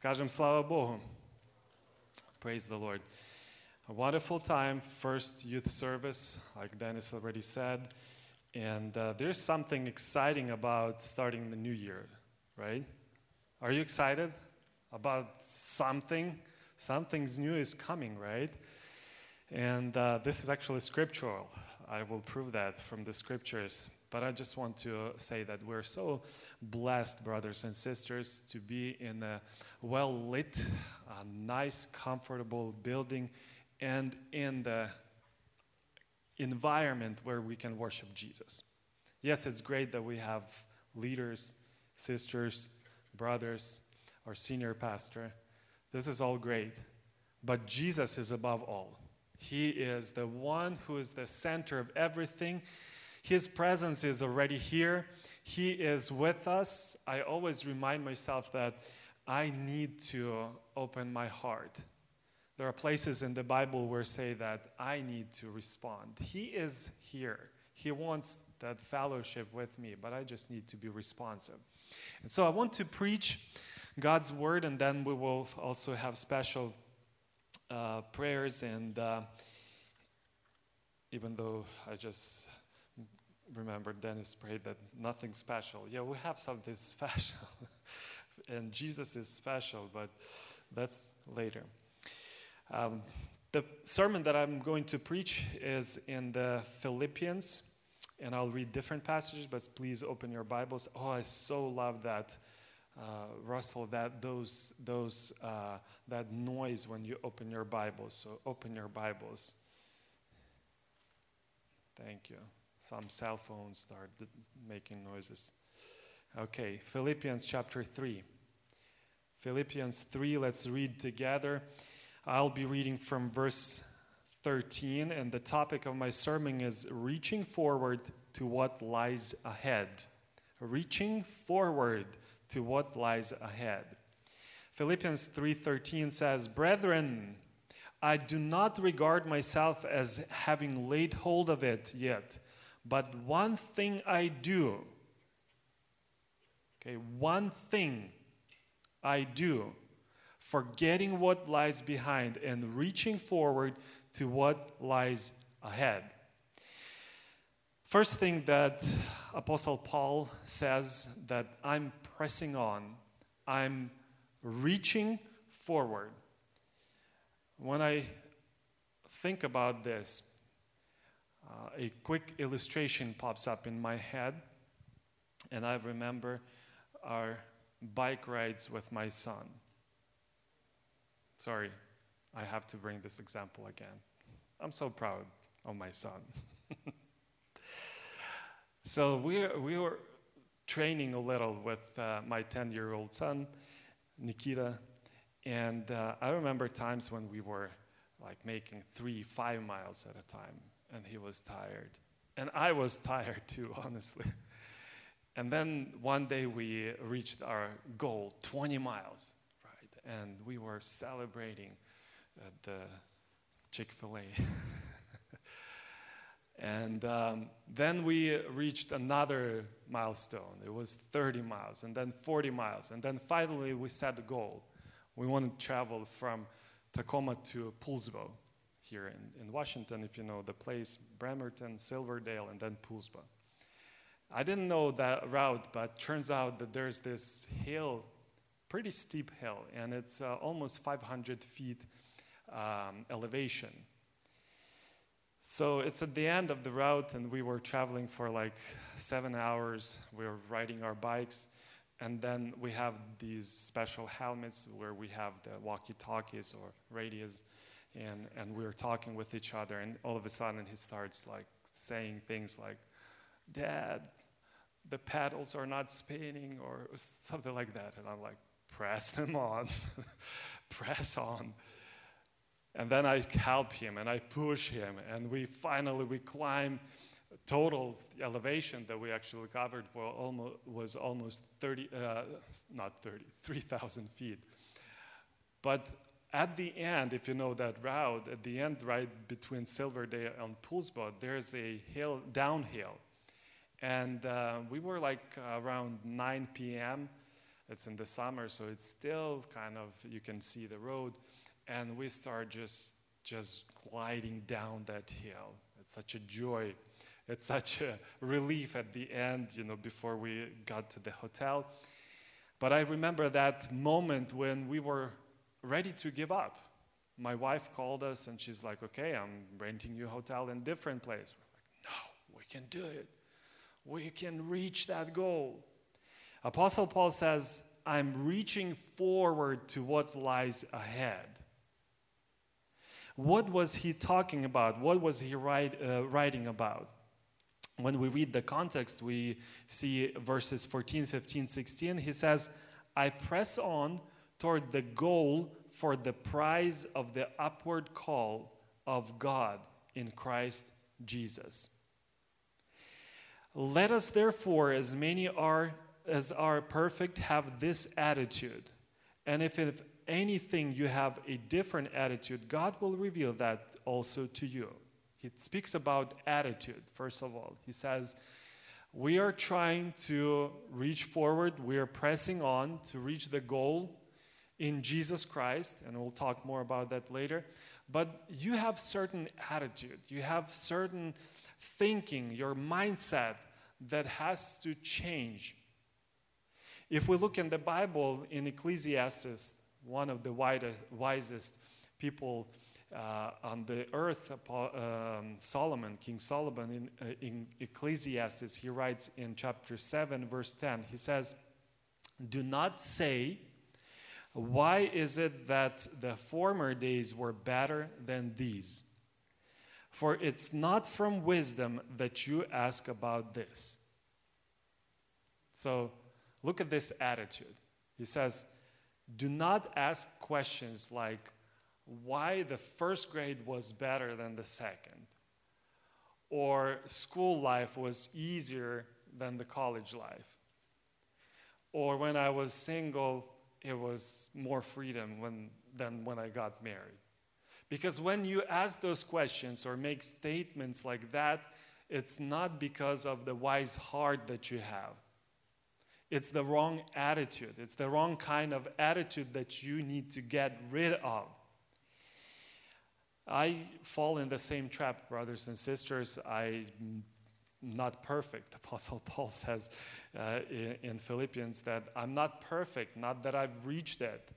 Скажем слава Богу. Praise the Lord. A wonderful time, first youth service, like Dennis already said. And uh, there's something exciting about starting the new year, right? Are you excited about something? Something's new is coming, right? And uh, this is actually scriptural. I will prove that from the scriptures. But I just want to uh, say that we're so blessed, brothers and sisters, to be in a well lit, nice, comfortable building and in the environment where we can worship Jesus. Yes, it's great that we have leaders, sisters, brothers, our senior pastor. This is all great. But Jesus is above all. He is the one who is the center of everything. His presence is already here. He is with us. I always remind myself that I need to open my heart. There are places in the Bible where say that I need to respond. He is here. He wants that fellowship with me, but I just need to be responsive. And so I want to preach God's word, and then we will also have special uh, prayers. And uh, even though I just remember Dennis prayed that nothing special. Yeah, we have something special. and Jesus is special, but that's later. Um, the sermon that I'm going to preach is in the Philippians, and I'll read different passages, but please open your Bibles. Oh, I so love that. Uh, Russell, that those those uh, that noise when you open your Bibles. So open your Bibles. Thank you. Some cell phones start making noises. Okay, Philippians chapter 3. Philippians 3, let's read together. I'll be reading from verse 13, and the topic of my sermon is reaching forward to what lies ahead. Reaching forward to what lies ahead. Philippians 3:13 says, "Brethren, I do not regard myself as having laid hold of it yet." But one thing I do, okay, one thing I do, forgetting what lies behind and reaching forward to what lies ahead. First thing that Apostle Paul says that I'm pressing on, I'm reaching forward. When I think about this, uh, a quick illustration pops up in my head, and I remember our bike rides with my son. Sorry, I have to bring this example again. I'm so proud of my son. so we, we were training a little with uh, my 10 year old son, Nikita, and uh, I remember times when we were like making three, five miles at a time and he was tired. And I was tired too, honestly. And then one day we reached our goal 20 miles, right? And we were celebrating at the Chick fil A. and um, then we reached another milestone. It was 30 miles, and then 40 miles. And then finally we set a goal. We want to travel from Tacoma to Poulsbo here in, in Washington, if you know the place, Bremerton, Silverdale, and then Poulsbo. I didn't know that route, but turns out that there's this hill, pretty steep hill, and it's uh, almost 500 feet um, elevation. So it's at the end of the route, and we were traveling for like seven hours. We were riding our bikes, and then we have these special helmets where we have the walkie talkies or radios and, and we were talking with each other, and all of a sudden he starts like saying things like, Dad, the paddles are not spinning, or something like that. And I'm like, press them on, press on. And then I help him and I push him, and we finally we climb. Total elevation that we actually covered was almost 30, uh, not 30, 3,000 feet. But at the end, if you know that route, at the end, right between Silverdale and Poulsbo, there's a hill, downhill. And uh, we were like around 9 p.m. It's in the summer, so it's still kind of, you can see the road. And we start just, just gliding down that hill. It's such a joy. It's such a relief at the end, you know, before we got to the hotel. But I remember that moment when we were ready to give up. My wife called us and she's like, okay, I'm renting you a hotel in a different place. We're like, no, we can do it. We can reach that goal. Apostle Paul says, I'm reaching forward to what lies ahead. What was he talking about? What was he write, uh, writing about? When we read the context, we see verses 14, 15, 16. He says, I press on toward the goal for the prize of the upward call of God in Christ Jesus. Let us therefore, as many are as are perfect, have this attitude. And if, if anything you have a different attitude, God will reveal that also to you. He speaks about attitude, first of all. He says, We are trying to reach forward, we are pressing on to reach the goal in Jesus Christ, and we'll talk more about that later. But you have certain attitude, you have certain thinking, your mindset that has to change. If we look in the Bible, in Ecclesiastes, one of the wisest people uh, on the earth, um, Solomon, King Solomon, in, uh, in Ecclesiastes, he writes in chapter 7, verse 10, he says, Do not say, Why is it that the former days were better than these? For it's not from wisdom that you ask about this. So look at this attitude. He says, Do not ask questions like, why the first grade was better than the second, or school life was easier than the college life, or when I was single, it was more freedom when, than when I got married. Because when you ask those questions or make statements like that, it's not because of the wise heart that you have. It's the wrong attitude. It's the wrong kind of attitude that you need to get rid of. I fall in the same trap, brothers and sisters. I'm not perfect. Apostle Paul says uh, in, in Philippians that I'm not perfect, not that I've reached it.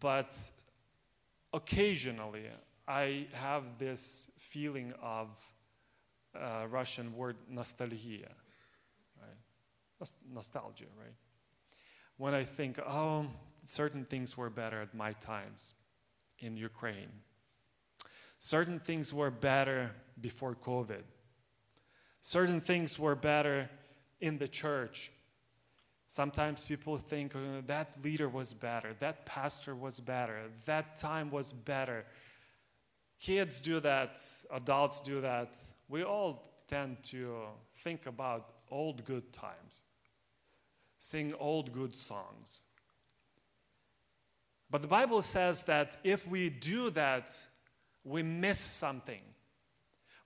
But occasionally, I have this feeling of uh, Russian word nostalgia, right? nostalgia, right? When I think, oh, certain things were better at my times in Ukraine Certain things were better before COVID. Certain things were better in the church. Sometimes people think oh, that leader was better, that pastor was better, that time was better. Kids do that, adults do that. We all tend to think about old good times, sing old good songs. But the Bible says that if we do that, we miss something.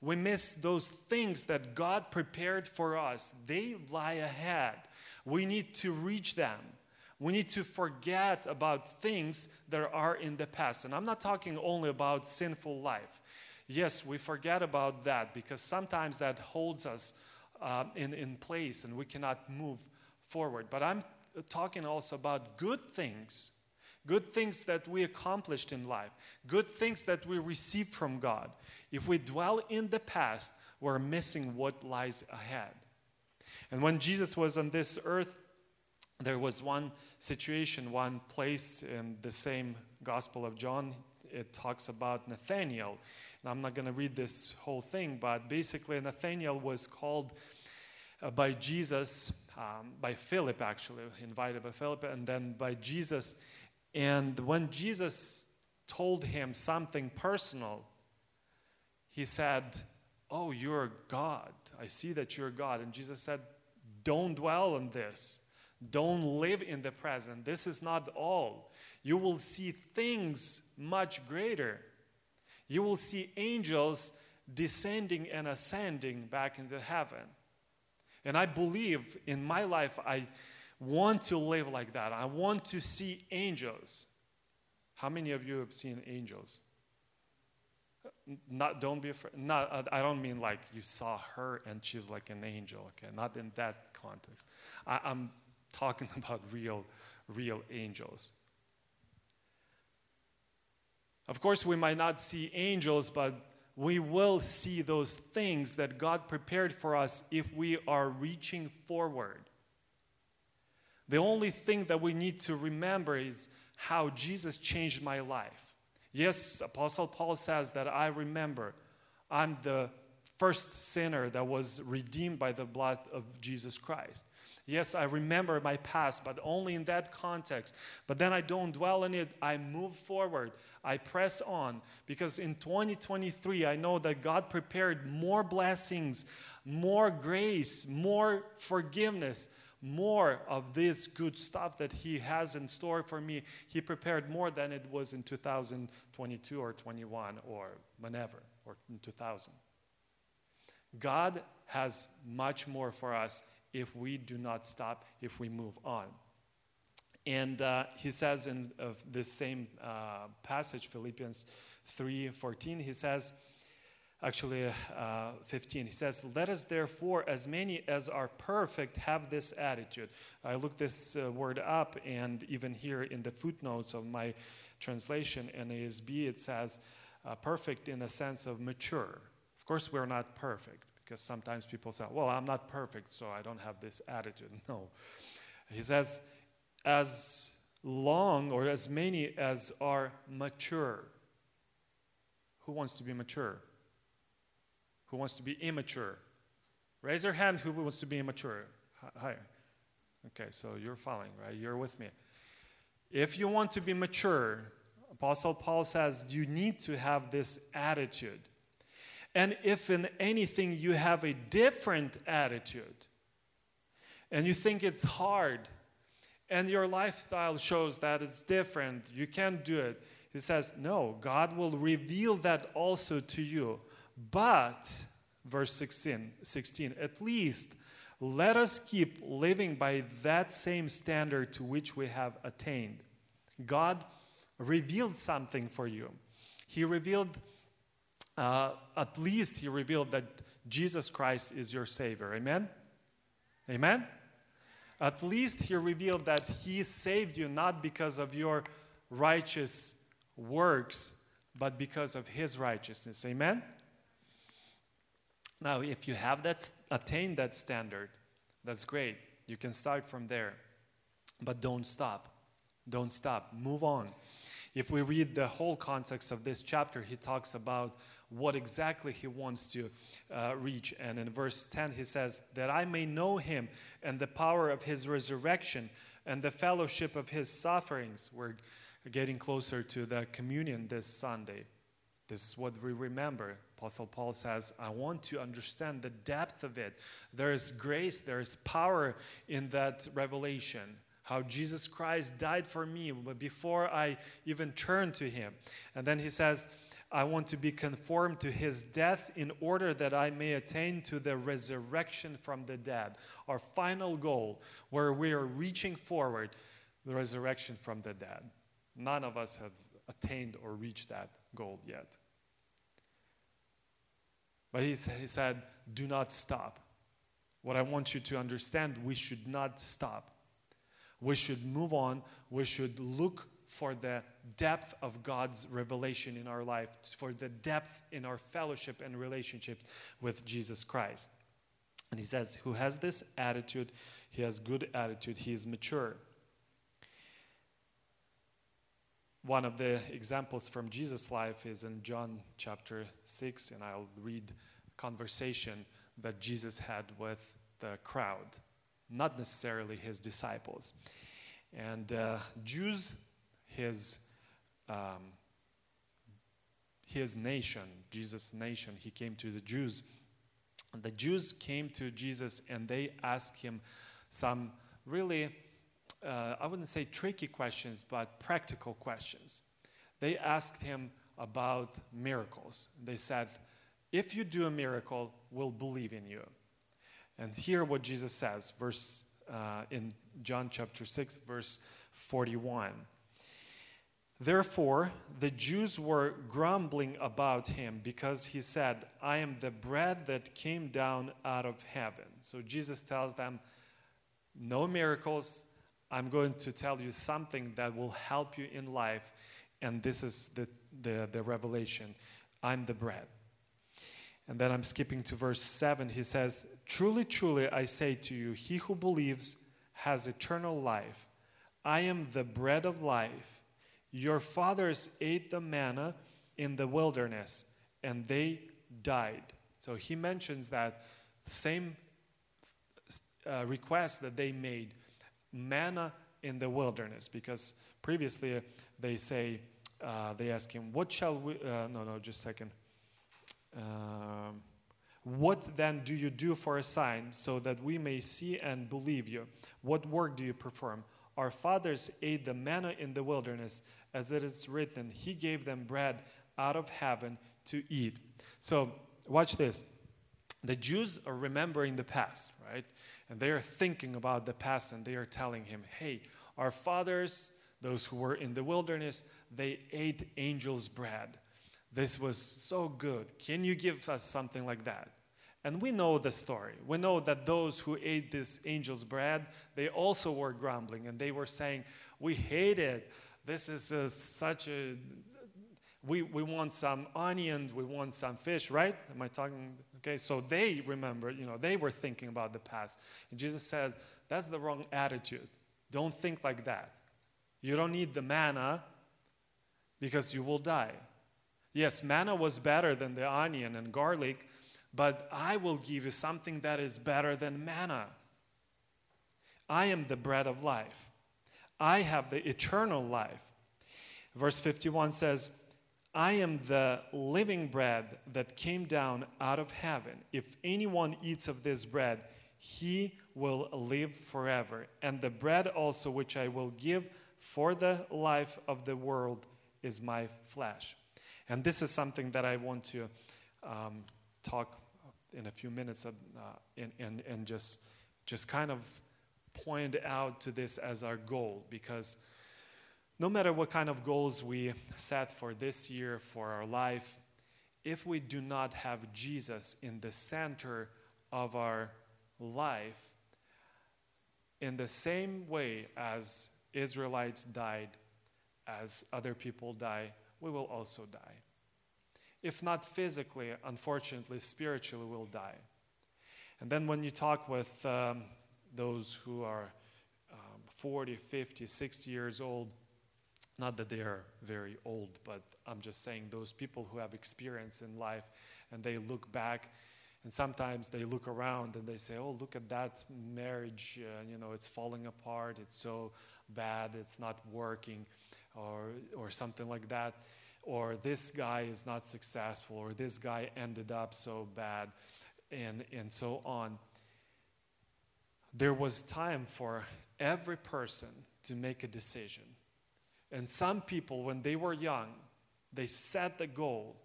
We miss those things that God prepared for us. They lie ahead. We need to reach them. We need to forget about things that are in the past. And I'm not talking only about sinful life. Yes, we forget about that because sometimes that holds us uh, in, in place and we cannot move forward. But I'm talking also about good things good things that we accomplished in life, good things that we received from God. If we dwell in the past, we're missing what lies ahead. And when Jesus was on this earth, there was one situation, one place in the same Gospel of John. It talks about Nathaniel. And I'm not going to read this whole thing, but basically, Nathaniel was called uh, by Jesus, um, by Philip actually, invited by Philip, and then by Jesus and when Jesus told him something personal, he said, Oh, you're God. I see that you're God. And Jesus said, Don't dwell on this. Don't live in the present. This is not all. You will see things much greater. You will see angels descending and ascending back into heaven. And I believe in my life, I want to live like that. I want to see angels. How many of you have seen angels? Not, don't be afraid. Not, uh, I don't mean like you saw her and she's like an angel. Okay, not in that context. I, I'm talking about real, real angels. Of course, we might not see angels, but we will see those things that God prepared for us if we are reaching forward. The only thing that we need to remember is how Jesus changed my life. Yes, Apostle Paul says that I remember I'm the first sinner that was redeemed by the blood of Jesus Christ. Yes, I remember my past, but only in that context. But then I don't dwell in it. I move forward. I press on because in 2023, I know that God prepared more blessings, more grace, more forgiveness, more of this good stuff that He has in store for me. He prepared more than it was in 2022 or 21 or whenever, or in 2000. God has much more for us if we do not stop, if we move on. And uh, he says in this same uh, passage, Philippians 3:14, he says, actually uh, 15, he says, "Let us therefore, as many as are perfect, have this attitude." I looked this uh, word up, and even here in the footnotes of my translation in ASB, it says, uh, "perfect" in the sense of mature. Of course, we're not perfect because sometimes people say, well, I'm not perfect, so I don't have this attitude. No. He says, as long or as many as are mature. Who wants to be mature? Who wants to be immature? Raise your hand who wants to be immature. Hi. Okay, so you're following, right? You're with me. If you want to be mature, Apostle Paul says you need to have this attitude. And if in anything you have a different attitude and you think it's hard and your lifestyle shows that it's different, you can't do it, he says, No, God will reveal that also to you. But, verse 16, 16 at least let us keep living by that same standard to which we have attained. God revealed something for you. He revealed uh, at least he revealed that Jesus Christ is your Savior. Amen? Amen? At least he revealed that he saved you not because of your righteous works, but because of his righteousness. Amen? Now, if you have that attained that standard, that's great. You can start from there. But don't stop. Don't stop. Move on. If we read the whole context of this chapter, he talks about what exactly he wants to uh, reach. And in verse 10, he says, That I may know him and the power of his resurrection and the fellowship of his sufferings. We're getting closer to the communion this Sunday. This is what we remember. Apostle Paul says, I want to understand the depth of it. There is grace, there is power in that revelation. How Jesus Christ died for me before I even turned to him. And then he says, I want to be conformed to his death in order that I may attain to the resurrection from the dead. Our final goal, where we are reaching forward, the resurrection from the dead. None of us have attained or reached that goal yet. But he, he said, Do not stop. What I want you to understand, we should not stop. We should move on. We should look for the depth of God's revelation in our life, for the depth in our fellowship and relationships with Jesus Christ. And he says, Who has this attitude, he has good attitude, he is mature. One of the examples from Jesus' life is in John chapter 6, and I'll read conversation that Jesus had with the crowd, not necessarily his disciples. And uh, Jews his, um, his nation, Jesus' nation. He came to the Jews. The Jews came to Jesus and they asked him some really, uh, I wouldn't say tricky questions, but practical questions. They asked him about miracles. They said, If you do a miracle, we'll believe in you. And hear what Jesus says, verse uh, in John chapter 6, verse 41. Therefore, the Jews were grumbling about him because he said, I am the bread that came down out of heaven. So Jesus tells them, No miracles. I'm going to tell you something that will help you in life. And this is the, the, the revelation I'm the bread. And then I'm skipping to verse 7. He says, Truly, truly, I say to you, he who believes has eternal life. I am the bread of life. Your fathers ate the manna in the wilderness, and they died. So he mentions that same uh, request that they made manna in the wilderness, because previously they say, uh, they ask him, What shall we, uh, no, no, just a second. Um, what then do you do for a sign so that we may see and believe you? What work do you perform? Our fathers ate the manna in the wilderness, as it is written, He gave them bread out of heaven to eat. So, watch this. The Jews are remembering the past, right? And they are thinking about the past and they are telling him, Hey, our fathers, those who were in the wilderness, they ate angels' bread. This was so good. Can you give us something like that? And we know the story. We know that those who ate this angel's bread, they also were grumbling and they were saying, We hate it. This is a, such a. We, we want some onions, we want some fish, right? Am I talking? Okay, so they remember, you know, they were thinking about the past. And Jesus says, That's the wrong attitude. Don't think like that. You don't need the manna because you will die. Yes, manna was better than the onion and garlic but I will give you something that is better than manna. I am the bread of life. I have the eternal life. Verse 51 says, I am the living bread that came down out of heaven. If anyone eats of this bread, he will live forever. And the bread also which I will give for the life of the world is my flesh. And this is something that I want to um, talk in a few minutes uh, and, and, and just, just kind of point out to this as our goal because no matter what kind of goals we set for this year, for our life, if we do not have Jesus in the center of our life, in the same way as Israelites died, as other people die, we will also die if not physically, unfortunately, spiritually we will die. And then when you talk with um, those who are um, 40, 50, 60 years old, not that they are very old, but I'm just saying those people who have experience in life and they look back and sometimes they look around and they say, oh, look at that marriage, uh, you know, it's falling apart, it's so bad, it's not working, or, or something like that or this guy is not successful, or this guy ended up so bad, and, and so on. There was time for every person to make a decision. And some people, when they were young, they set the goal,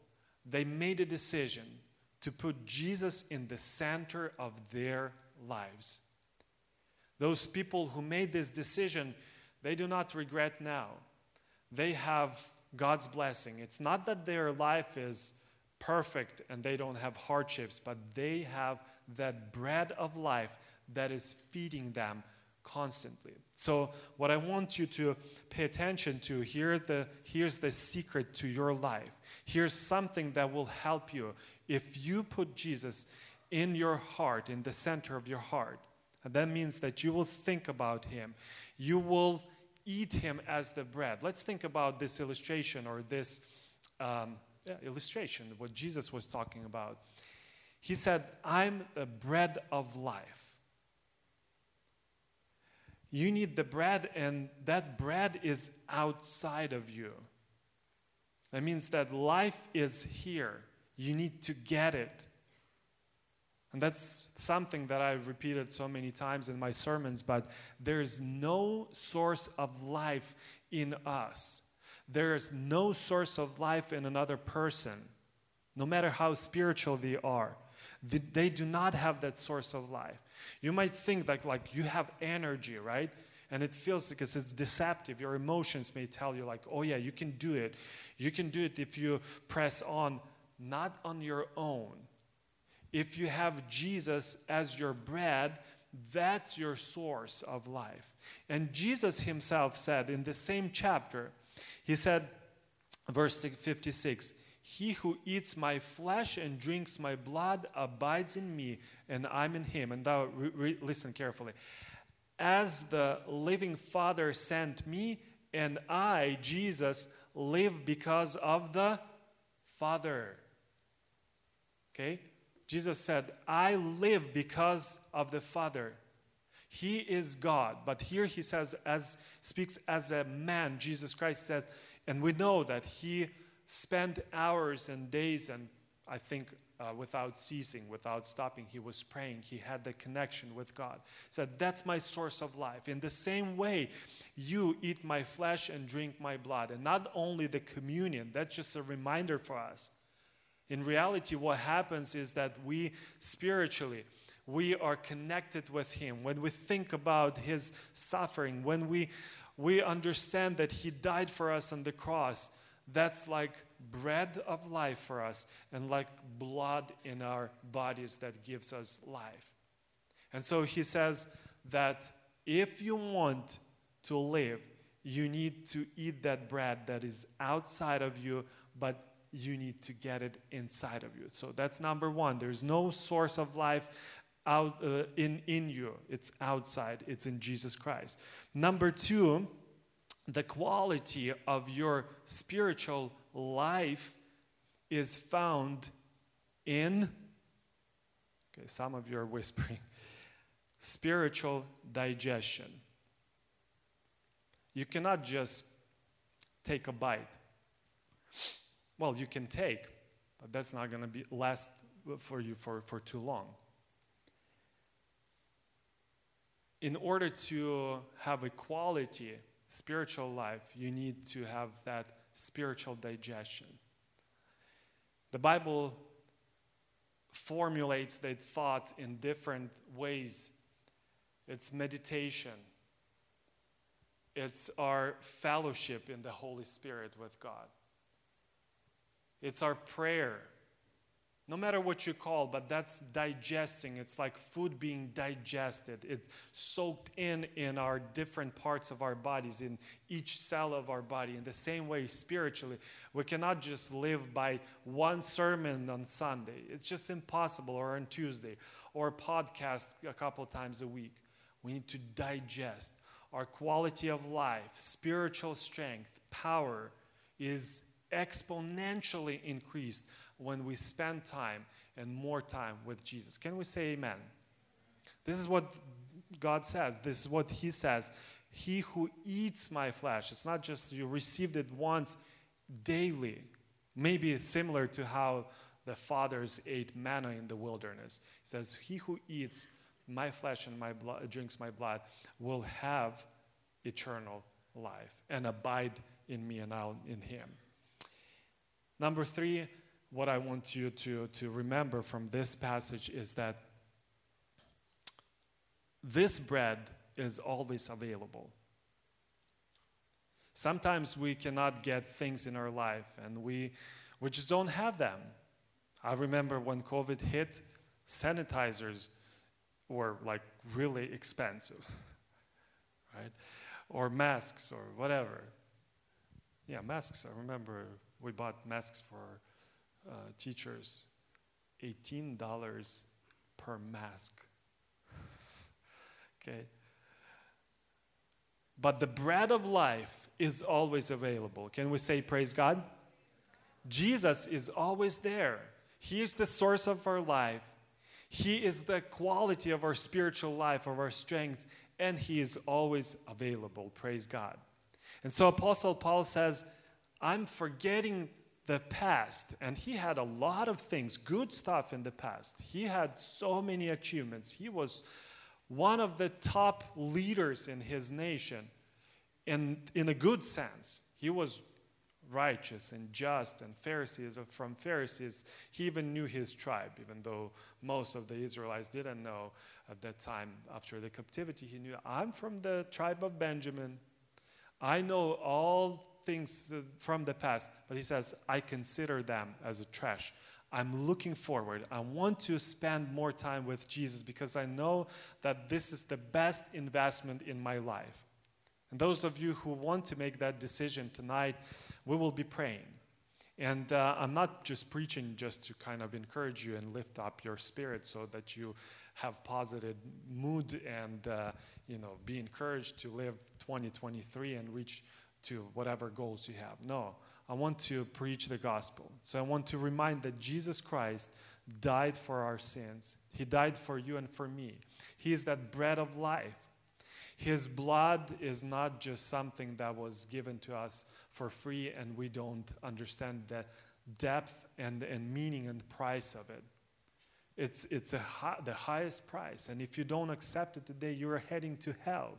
they made a decision to put Jesus in the center of their lives. Those people who made this decision, they do not regret now. They have God's blessing. It's not that their life is perfect and they don't have hardships, but they have that bread of life that is feeding them constantly. So, what I want you to pay attention to here the here's the secret to your life. Here's something that will help you if you put Jesus in your heart, in the center of your heart. And that means that you will think about him. You will eat him as the bread. Let's think about this illustration or this um, yeah, illustration, what Jesus was talking about. He said, I'm the bread of life. You need the bread, and that bread is outside of you. That means that life is here. You need to get it. And that's something that I've repeated so many times in my sermons, but there's no source of life in us. There is no source of life in another person, no matter how spiritual they are. They do not have that source of life. You might think that like you have energy, right? And it feels because it's deceptive. Your emotions may tell you, like, oh yeah, you can do it. You can do it if you press on, not on your own. If you have Jesus as your bread, that's your source of life. And Jesus himself said in the same chapter, he said, verse 56, He who eats my flesh and drinks my blood abides in me, and I'm in him. And now re- re- listen carefully. As the living Father sent me, and I, Jesus, live because of the Father. Okay? Jesus said, I live because of the Father. He is God. But here he says, as speaks as a man, Jesus Christ says, and we know that he spent hours and days and I think uh, without ceasing, without stopping, he was praying. He had the connection with God. Said, That's my source of life. In the same way, you eat my flesh and drink my blood. And not only the communion, that's just a reminder for us. In reality, what happens is that we spiritually, we are connected with Him. When we think about His suffering, when we, we understand that He died for us on the cross, that's like bread of life for us and like blood in our bodies that gives us life. And so He says that if you want to live, you need to eat that bread that is outside of you, but you need to get it inside of you. So that's number one. There's no source of life out uh, in in you it's outside it's in jesus christ number two the quality of your spiritual life is found in okay some of you are whispering spiritual digestion. You cannot just take a bite. Well you can take but that's not going to be last for you for, for too long. In order to have equality quality spiritual life, you need to have that spiritual digestion. The Bible formulates that thought in different ways. It's meditation, it's our fellowship in the Holy Spirit with God, it's our prayer no matter what you call but that's digesting. It's like food being digested. It soaked in in our different parts of our bodies in each cell of our body. In the same way spiritually we cannot just live by one sermon on sunday. It's just impossible or on tuesday or podcast a couple times a week. We need to digest. Our quality of life spiritual strength power is exponentially increased when we spend time and more time with Jesus. Can we say amen? This is what God says. This is what He says. He who eats my flesh, it's not just you received it once daily. Maybe it's similar to how the fathers ate manna in the wilderness. He says, He who eats my flesh and my blood, drinks my blood will have eternal life and abide in me and I'll in him. Number three, what I want you to, to remember from this passage is that this bread is always available. Sometimes we cannot get things in our life and we, we just don't have them. I remember when COVID hit, sanitizers were like really expensive, right? Or masks or whatever. Yeah, masks. I remember we bought masks for uh, teachers $18 per mask. okay? But the bread of life is always available. Can we say, Praise God? Jesus is always there. He is the source of our life. He is the quality of our spiritual life, of our strength, and He is always available. Praise God. And so Apostle Paul says, I'm forgetting the past, and he had a lot of things, good stuff in the past. He had so many achievements. He was one of the top leaders in his nation, and in a good sense. He was righteous and just and Pharisees uh, from Pharisees. He even knew his tribe, even though most of the Israelites didn't know at that time after the captivity. He knew, I'm from the tribe of Benjamin. I know all things uh, from the past, but he says, I consider them as a trash. I'm looking forward. I want to spend more time with Jesus because I know that this is the best investment in my life. And those of you who want to make that decision tonight, we will be praying. And uh, I'm not just preaching just to kind of encourage you and lift up your spirit so that you have positive mood and uh, you know be encouraged to live 2023 and reach to whatever goals you have. No, I want to preach the gospel. So I want to remind that Jesus Christ died for our sins. He died for you and for me. He is that bread of life. His blood is not just something that was given to us for free and we don't understand the depth and, and meaning and price of it. It's, it's high, the highest price. And if you don't accept it today, you're heading to hell.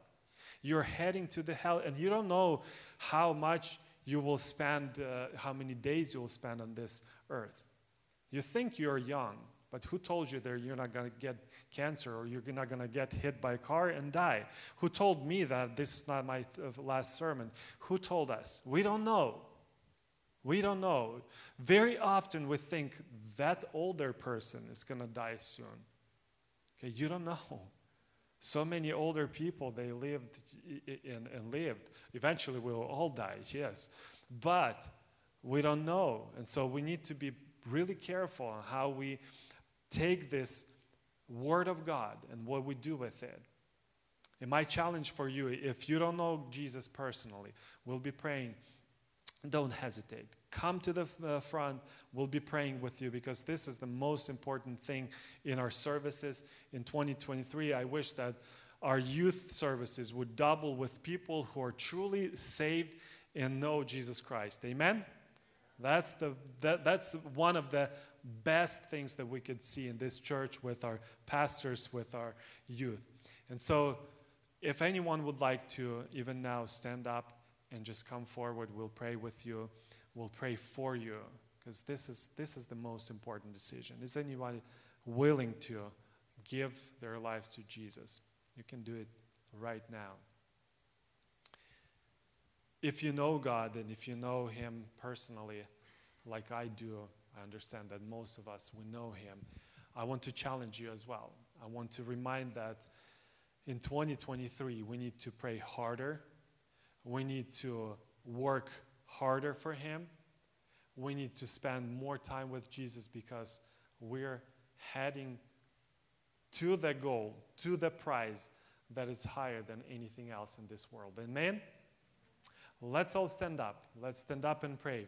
You're heading to the hell, and you don't know how much you will spend, uh, how many days you will spend on this earth. You think you're young, but who told you that you're not going to get cancer or you're not going to get hit by a car and die? Who told me that this is not my th- last sermon? Who told us? We don't know. We don't know. Very often we think that older person is going to die soon. Okay, you don't know. So many older people, they lived and, and lived. Eventually, we'll all die, yes. But we don't know. And so we need to be really careful on how we take this Word of God and what we do with it. And my challenge for you, if you don't know Jesus personally, we'll be praying. Don't hesitate. Come to the uh, front. We'll be praying with you because this is the most important thing in our services in 2023. I wish that our youth services would double with people who are truly saved and know Jesus Christ. Amen? That's, the, that, that's one of the best things that we could see in this church with our pastors, with our youth. And so, if anyone would like to, even now, stand up and just come forward, we'll pray with you will pray for you because this is, this is the most important decision. Is anybody willing to give their lives to Jesus? You can do it right now. If you know God and if you know Him personally, like I do, I understand that most of us, we know Him. I want to challenge you as well. I want to remind that in 2023, we need to pray harder. We need to work harder for Him. We need to spend more time with Jesus because we're heading to the goal, to the prize that is higher than anything else in this world. Amen? Let's all stand up. Let's stand up and pray.